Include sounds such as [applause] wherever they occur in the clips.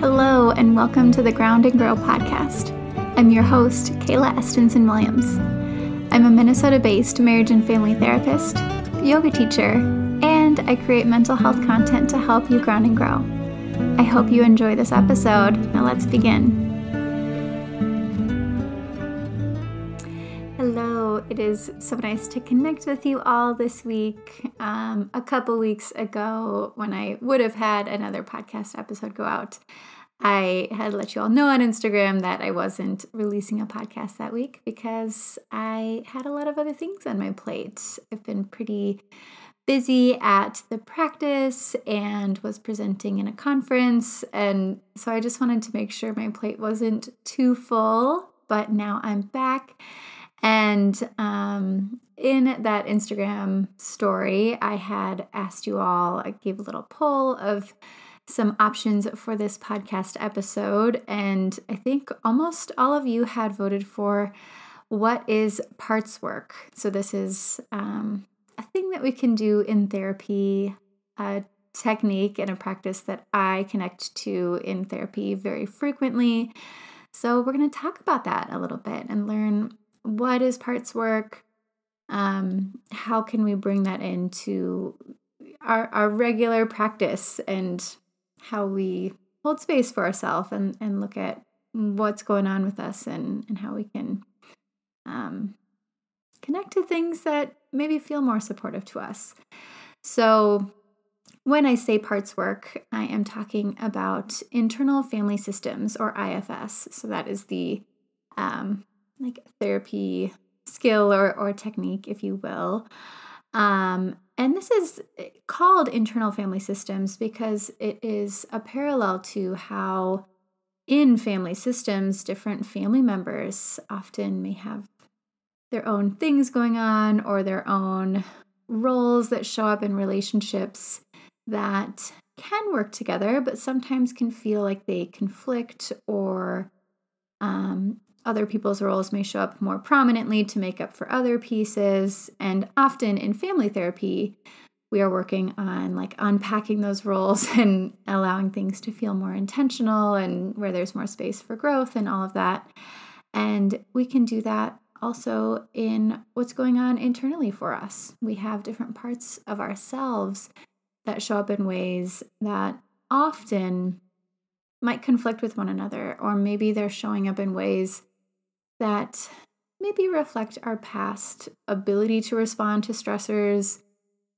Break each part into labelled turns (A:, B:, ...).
A: Hello, and welcome to the Ground and Grow podcast. I'm your host, Kayla Estenson Williams. I'm a Minnesota based marriage and family therapist, yoga teacher, and I create mental health content to help you ground and grow. I hope you enjoy this episode. Now, let's begin. It is so nice to connect with you all this week. Um, a couple weeks ago, when I would have had another podcast episode go out, I had let you all know on Instagram that I wasn't releasing a podcast that week because I had a lot of other things on my plate. I've been pretty busy at the practice and was presenting in a conference. And so I just wanted to make sure my plate wasn't too full. But now I'm back. And um, in that Instagram story, I had asked you all, I gave a little poll of some options for this podcast episode. And I think almost all of you had voted for what is parts work. So, this is um, a thing that we can do in therapy, a technique and a practice that I connect to in therapy very frequently. So, we're going to talk about that a little bit and learn what is parts work. Um, how can we bring that into our, our regular practice and how we hold space for ourselves and, and look at what's going on with us and, and how we can um, connect to things that maybe feel more supportive to us. So, when I say parts work, I am talking about internal family systems or IFS. So, that is the um, like therapy skill or, or technique, if you will. Um, and this is eh, called internal family systems because it is a parallel to how, in family systems, different family members often may have their own things going on or their own roles that show up in relationships that can work together, but sometimes can feel like they conflict or um, other people's roles may show up more prominently to make up for other pieces. And often in family therapy, we are working on like unpacking those roles [laughs] and allowing things to feel more intentional and where there's more space for growth and all of that. And we can do that also in what's going on internally for us. We have different parts of ourselves that show up in ways that often might conflict with one another, or maybe they're showing up in ways that maybe reflect our past ability to respond to stressors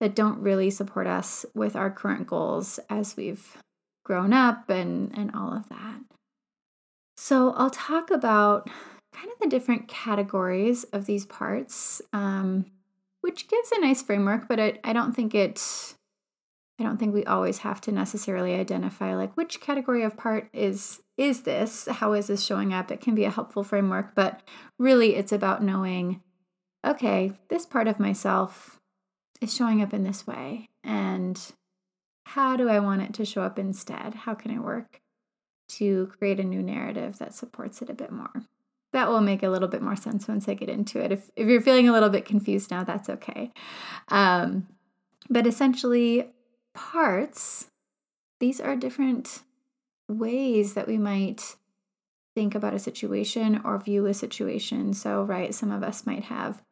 A: that don't really support us with our current goals as we've grown up and, and all of that. So, I'll talk about kind of the different categories of these parts, um, which gives a nice framework, but I, I don't think it. I don't think we always have to necessarily identify like which category of part is is this? How is this showing up? It can be a helpful framework, but really it's about knowing okay, this part of myself is showing up in this way. And how do I want it to show up instead? How can I work to create a new narrative that supports it a bit more? That will make a little bit more sense once I get into it. If, if you're feeling a little bit confused now, that's okay. Um, but essentially, parts, these are different ways that we might think about a situation or view a situation. So, right, some of us might have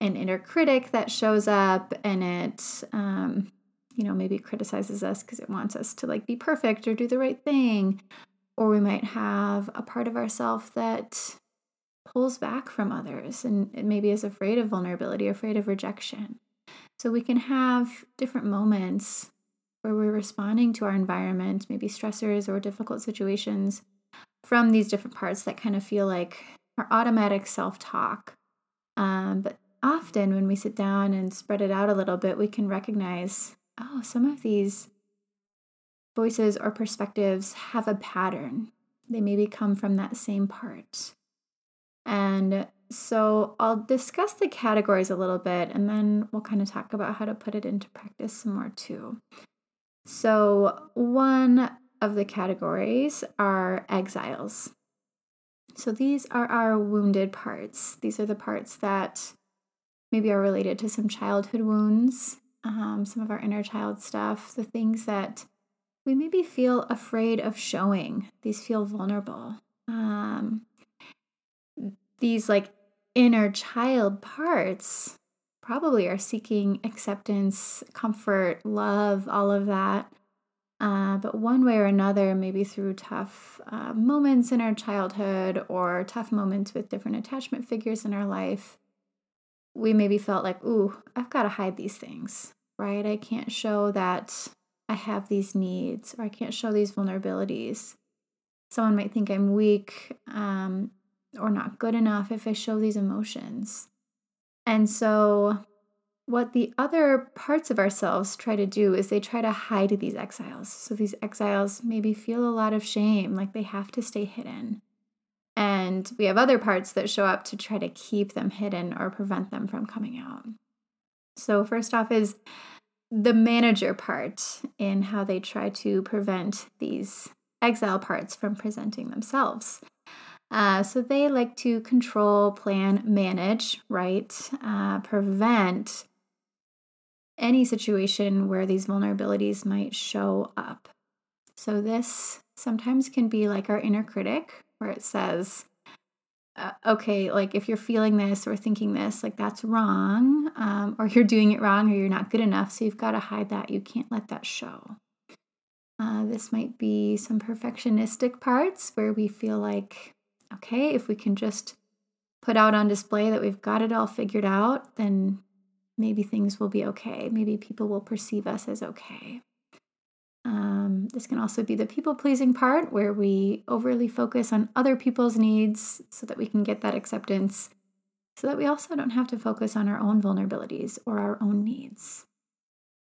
A: an inner critic that shows up and it, um, you know, maybe criticizes us because it wants us to like be perfect or do the right thing. Or we might have a part of ourself that pulls back from others and maybe is afraid of vulnerability, afraid of rejection. So we can have different moments where we're responding to our environment, maybe stressors or difficult situations from these different parts that kind of feel like our automatic self talk. Um, but often when we sit down and spread it out a little bit, we can recognize oh, some of these voices or perspectives have a pattern. They maybe come from that same part. And so I'll discuss the categories a little bit and then we'll kind of talk about how to put it into practice some more too. So, one of the categories are exiles. So, these are our wounded parts. These are the parts that maybe are related to some childhood wounds, um, some of our inner child stuff, the things that we maybe feel afraid of showing, these feel vulnerable. Um, these like inner child parts probably are seeking acceptance, comfort, love, all of that. Uh, but one way or another, maybe through tough uh, moments in our childhood or tough moments with different attachment figures in our life, we maybe felt like, ooh, I've got to hide these things, right? I can't show that I have these needs or I can't show these vulnerabilities. Someone might think I'm weak um, or not good enough if I show these emotions. And so, what the other parts of ourselves try to do is they try to hide these exiles. So, these exiles maybe feel a lot of shame, like they have to stay hidden. And we have other parts that show up to try to keep them hidden or prevent them from coming out. So, first off, is the manager part in how they try to prevent these exile parts from presenting themselves. Uh, so they like to control, plan, manage, right? Uh, prevent any situation where these vulnerabilities might show up. So this sometimes can be like our inner critic, where it says, uh, okay, like if you're feeling this or thinking this, like that's wrong, um, or you're doing it wrong, or you're not good enough. So you've got to hide that. You can't let that show. Uh, this might be some perfectionistic parts where we feel like okay, if we can just put out on display that we've got it all figured out, then maybe things will be okay. Maybe people will perceive us as okay. Um, this can also be the people pleasing part where we overly focus on other people's needs so that we can get that acceptance, so that we also don't have to focus on our own vulnerabilities or our own needs.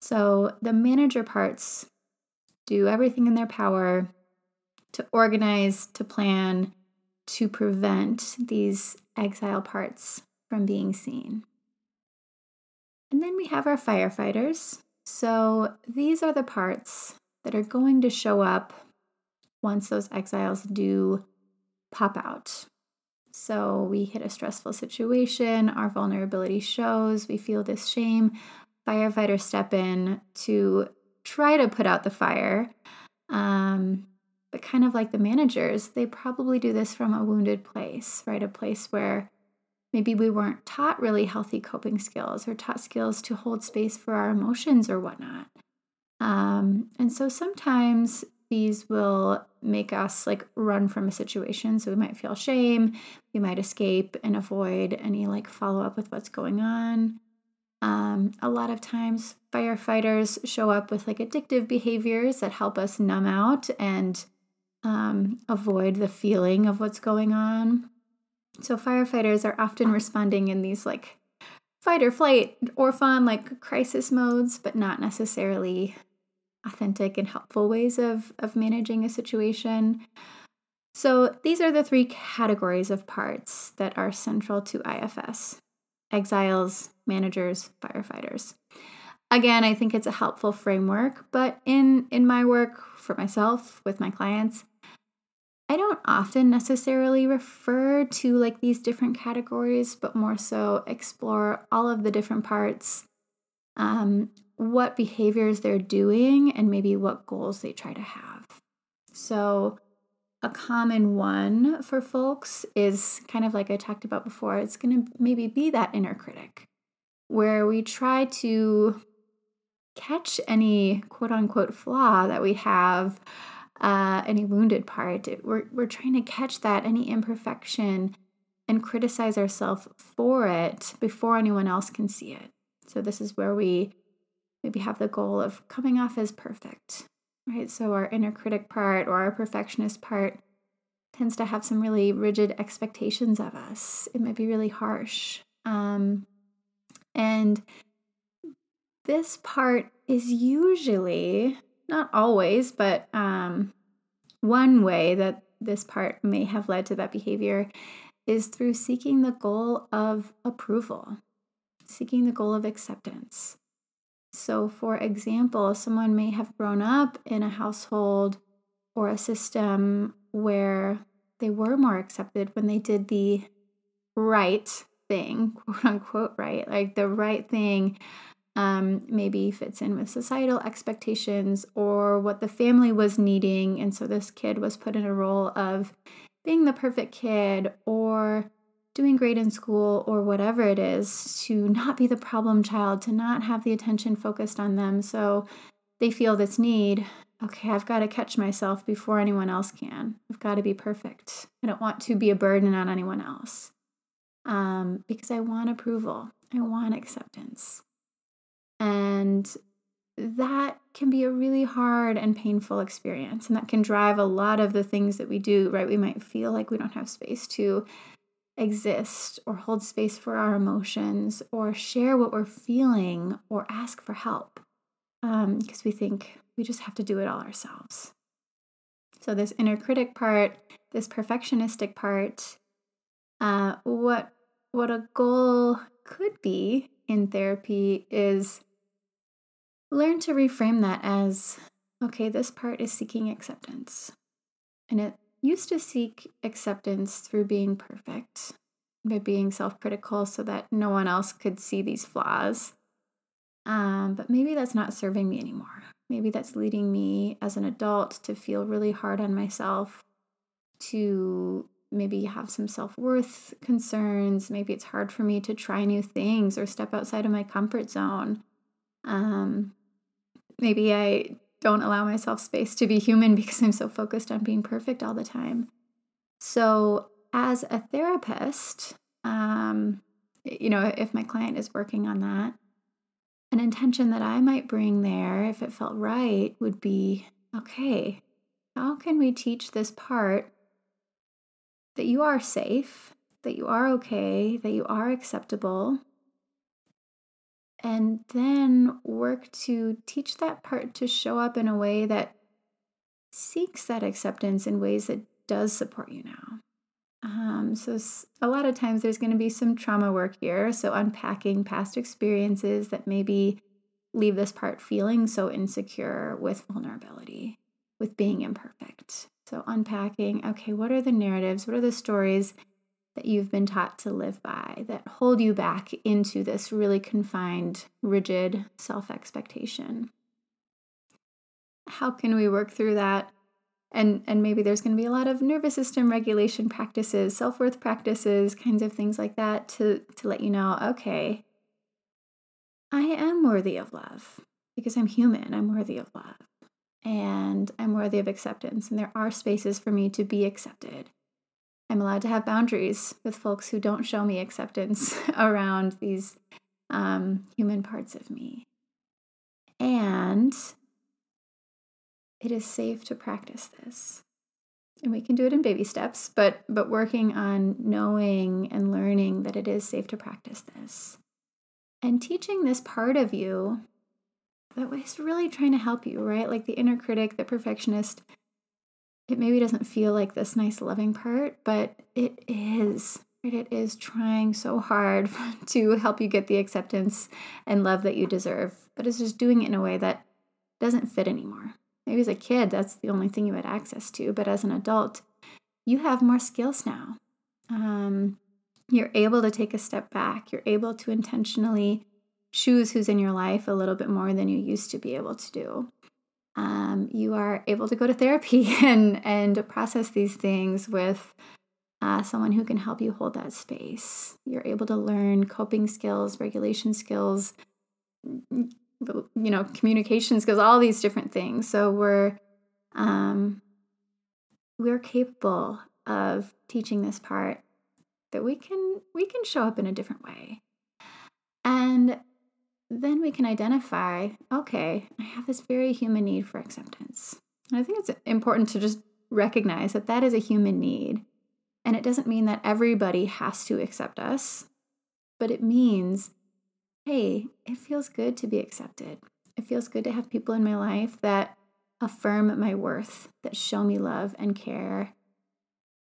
A: So the manager parts do everything in their power to organize, to plan, to prevent these exile parts from being seen. And then we have our firefighters. So these are the parts that are going to show up once those exiles do pop out. So we hit a stressful situation, our vulnerability shows, we feel this shame. Firefighters step in to try to put out the fire. Um, but kind of like the managers, they probably do this from a wounded place, right? A place where maybe we weren't taught really healthy coping skills or taught skills to hold space for our emotions or whatnot. Um, and so sometimes these will make us like run from a situation. So we might feel shame, we might escape and avoid any like follow up with what's going on. Um, a lot of times, firefighters show up with like addictive behaviors that help us numb out and um, avoid the feeling of what's going on. So firefighters are often responding in these like fight or flight or fun like crisis modes, but not necessarily authentic and helpful ways of, of managing a situation. So these are the three categories of parts that are central to IFS exiles, managers, firefighters. Again, I think it's a helpful framework, but in in my work for myself with my clients, I don't often necessarily refer to like these different categories, but more so explore all of the different parts, um, what behaviors they're doing, and maybe what goals they try to have. So, a common one for folks is kind of like I talked about before, it's going to maybe be that inner critic where we try to catch any quote unquote flaw that we have uh, any wounded part. We're, we're trying to catch that, any imperfection, and criticize ourselves for it before anyone else can see it. So, this is where we maybe have the goal of coming off as perfect, right? So, our inner critic part or our perfectionist part tends to have some really rigid expectations of us. It might be really harsh. Um, and this part is usually not always, but um, one way that this part may have led to that behavior is through seeking the goal of approval, seeking the goal of acceptance. So, for example, someone may have grown up in a household or a system where they were more accepted when they did the right thing, quote unquote, right? Like the right thing um, maybe fits in with societal expectations or what the family was needing. And so this kid was put in a role of being the perfect kid or doing great in school or whatever it is to not be the problem child, to not have the attention focused on them. So they feel this need okay, I've got to catch myself before anyone else can. I've got to be perfect. I don't want to be a burden on anyone else um, because I want approval, I want acceptance. And that can be a really hard and painful experience. And that can drive a lot of the things that we do, right? We might feel like we don't have space to exist or hold space for our emotions or share what we're feeling or ask for help because um, we think we just have to do it all ourselves. So, this inner critic part, this perfectionistic part, uh, what what a goal could be in therapy is learn to reframe that as okay, this part is seeking acceptance. And it used to seek acceptance through being perfect, by being self critical so that no one else could see these flaws. Um, but maybe that's not serving me anymore. Maybe that's leading me as an adult to feel really hard on myself, to maybe have some self worth concerns. Maybe it's hard for me to try new things or step outside of my comfort zone. Um, maybe I don't allow myself space to be human because I'm so focused on being perfect all the time. So, as a therapist, um, you know, if my client is working on that, an intention that I might bring there, if it felt right, would be okay, how can we teach this part that you are safe, that you are okay, that you are acceptable, and then work to teach that part to show up in a way that seeks that acceptance in ways that does support you now. Um, so, a lot of times there's going to be some trauma work here. So, unpacking past experiences that maybe leave this part feeling so insecure with vulnerability, with being imperfect. So, unpacking okay, what are the narratives? What are the stories that you've been taught to live by that hold you back into this really confined, rigid self expectation? How can we work through that? And, and maybe there's going to be a lot of nervous system regulation practices, self worth practices, kinds of things like that to, to let you know okay, I am worthy of love because I'm human, I'm worthy of love and I'm worthy of acceptance, and there are spaces for me to be accepted. I'm allowed to have boundaries with folks who don't show me acceptance [laughs] around these um, human parts of me. And it is safe to practice this. And we can do it in baby steps, but but working on knowing and learning that it is safe to practice this. And teaching this part of you that was really trying to help you, right? Like the inner critic, the perfectionist, it maybe doesn't feel like this nice loving part, but it is. Right? It is trying so hard [laughs] to help you get the acceptance and love that you deserve, but it's just doing it in a way that doesn't fit anymore. Maybe as a kid, that's the only thing you had access to, but as an adult, you have more skills now. Um, you're able to take a step back. You're able to intentionally choose who's in your life a little bit more than you used to be able to do. Um, you are able to go to therapy [laughs] and and process these things with uh, someone who can help you hold that space. You're able to learn coping skills, regulation skills, you know, communication skills, all these different things. So we're um, we're capable of teaching this part that we can we can show up in a different way. And then we can identify okay, I have this very human need for acceptance. And I think it's important to just recognize that that is a human need. And it doesn't mean that everybody has to accept us, but it means, hey, it feels good to be accepted. It feels good to have people in my life that affirm my worth, that show me love and care.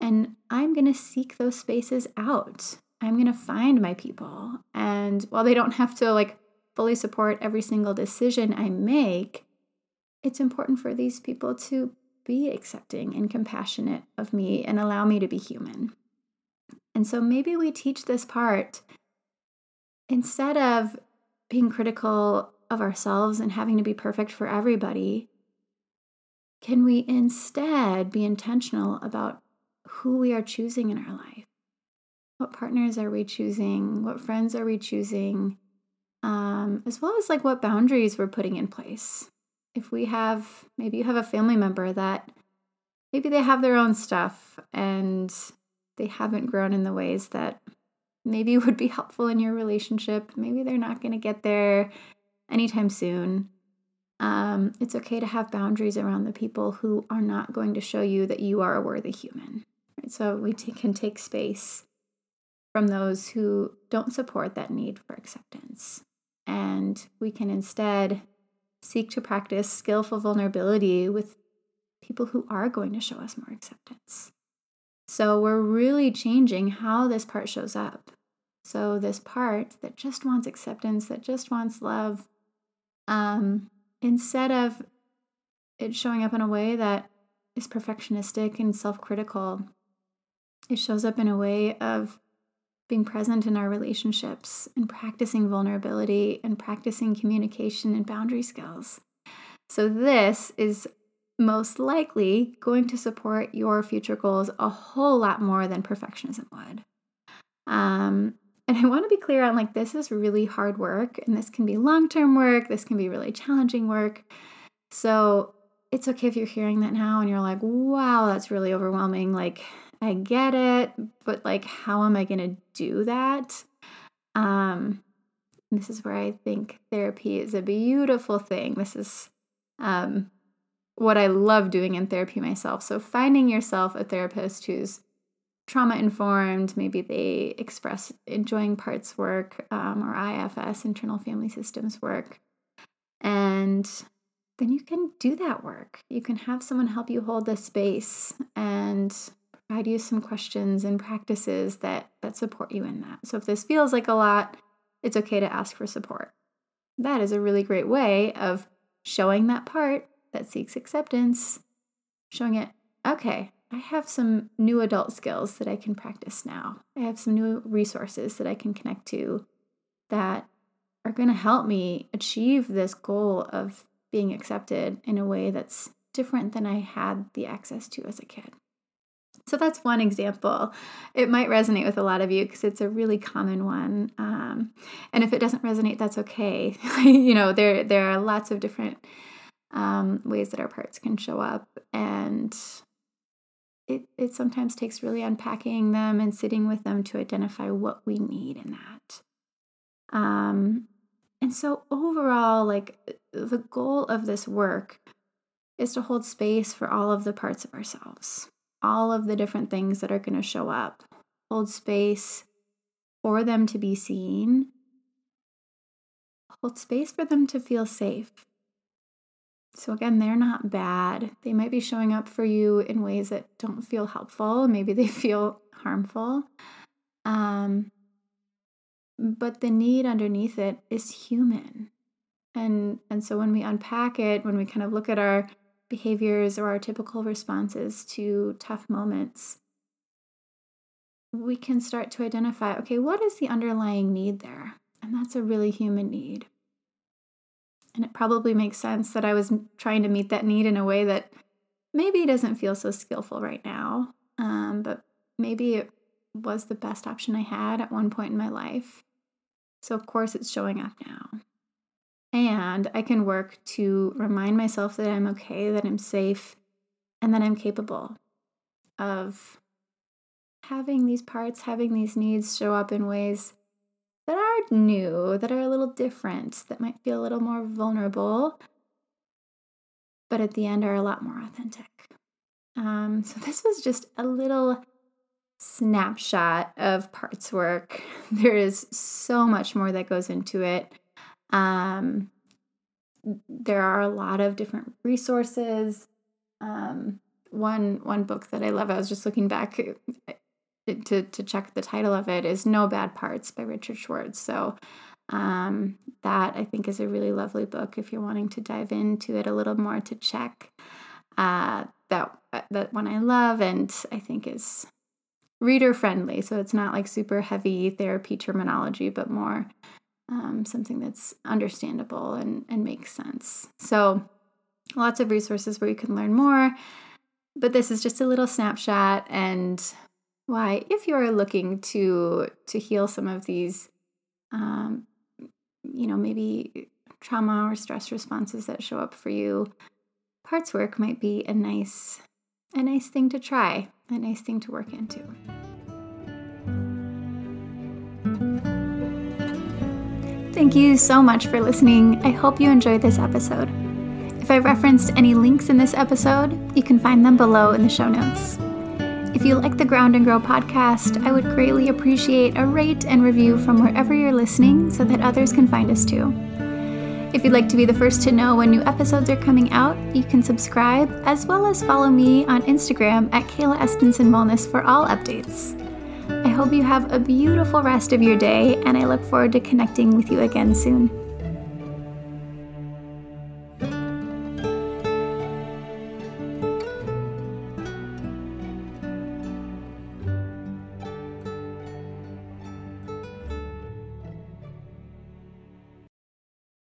A: And I'm going to seek those spaces out. I'm going to find my people. And while they don't have to like fully support every single decision I make, it's important for these people to be accepting and compassionate of me and allow me to be human. And so maybe we teach this part instead of being critical of ourselves and having to be perfect for everybody, can we instead be intentional about who we are choosing in our life? What partners are we choosing? What friends are we choosing? Um, as well as like what boundaries we're putting in place. If we have, maybe you have a family member that maybe they have their own stuff and they haven't grown in the ways that maybe [laughs] would be helpful in your relationship. Maybe they're not going to get there anytime soon. Um, it's okay to have boundaries around the people who are not going to show you that you are a worthy human. Right? So we t- can take space from those who don't support that need for acceptance. And we can instead seek to practice skillful vulnerability with people who are going to show us more acceptance. So we're really changing how this part shows up. So, this part that just wants acceptance, that just wants love, um, instead of it showing up in a way that is perfectionistic and self critical, it shows up in a way of being present in our relationships and practicing vulnerability and practicing communication and boundary skills. So, this is most likely going to support your future goals a whole lot more than perfectionism would. Um, and I want to be clear on like, this is really hard work, and this can be long term work, this can be really challenging work. So, it's okay if you're hearing that now and you're like, wow, that's really overwhelming. Like, I get it, but like, how am I going to do that? Um, this is where I think therapy is a beautiful thing. This is um, what I love doing in therapy myself. So, finding yourself a therapist who's trauma informed, maybe they express enjoying parts work um, or IFS, internal family systems work. And then you can do that work. You can have someone help you hold the space and provide you some questions and practices that that support you in that. So if this feels like a lot, it's okay to ask for support. That is a really great way of showing that part that seeks acceptance, showing it, okay, I have some new adult skills that I can practice now. I have some new resources that I can connect to that are going to help me achieve this goal of being accepted in a way that's different than I had the access to as a kid. So that's one example. It might resonate with a lot of you because it's a really common one. Um, and if it doesn't resonate, that's okay. [laughs] you know, there there are lots of different um, ways that our parts can show up, and it, it sometimes takes really unpacking them and sitting with them to identify what we need in that. Um, and so, overall, like the goal of this work is to hold space for all of the parts of ourselves, all of the different things that are going to show up, hold space for them to be seen, hold space for them to feel safe so, again, they're not bad. They might be showing up for you in ways that don't feel helpful. Maybe they [laughs] feel harmful. Um, but the need underneath it is human. And, and so, when we unpack it, when we kind of look at our behaviors or our typical responses to tough moments, we can start to identify okay, what is the underlying need there? And that's a really human need. And it probably makes sense that I was trying to meet that need in a way that maybe doesn't feel so skillful right now, um, but maybe it was the best option I had at one point in my life. So, of course, it's showing up now. And I can work to remind myself that I'm okay, that I'm safe, and that I'm capable of having these parts, having these needs show up in ways that are new, that are a little different, that might feel a little more vulnerable, but at the end are a lot more authentic. Um, so, this was just a little snapshot of parts work. [laughs] There is so much more that goes into it. Um, there are a lot of different resources. Um, one one book that I love, I was just looking back to, to check the title of it is No Bad Parts by Richard Schwartz. So um, that I think is a really lovely book if you're wanting to dive into it a little more to check. Uh, that that one I love and I think is reader friendly. So it's not like super heavy therapy terminology, but more um, something that's understandable and, and makes sense. So, lots of resources where you can learn more. But this is just a little snapshot and why, if you're looking to to heal some of these, um, you know, maybe trauma or stress responses that show up for you, parts work might be a nice a nice thing to try, a nice thing to work into. Thank you so much for listening. I hope you enjoyed this episode. If I referenced any links in this episode, you can find them below in the show notes. If you like the Ground and Grow podcast, I would greatly appreciate a rate and review from wherever you're listening so that others can find us too. If you'd like to be the first to know when new episodes are coming out, you can subscribe as well as follow me on Instagram at Kayla Estenson Wellness for all updates. I hope you have a beautiful rest of your day, and I look forward to connecting with you again soon.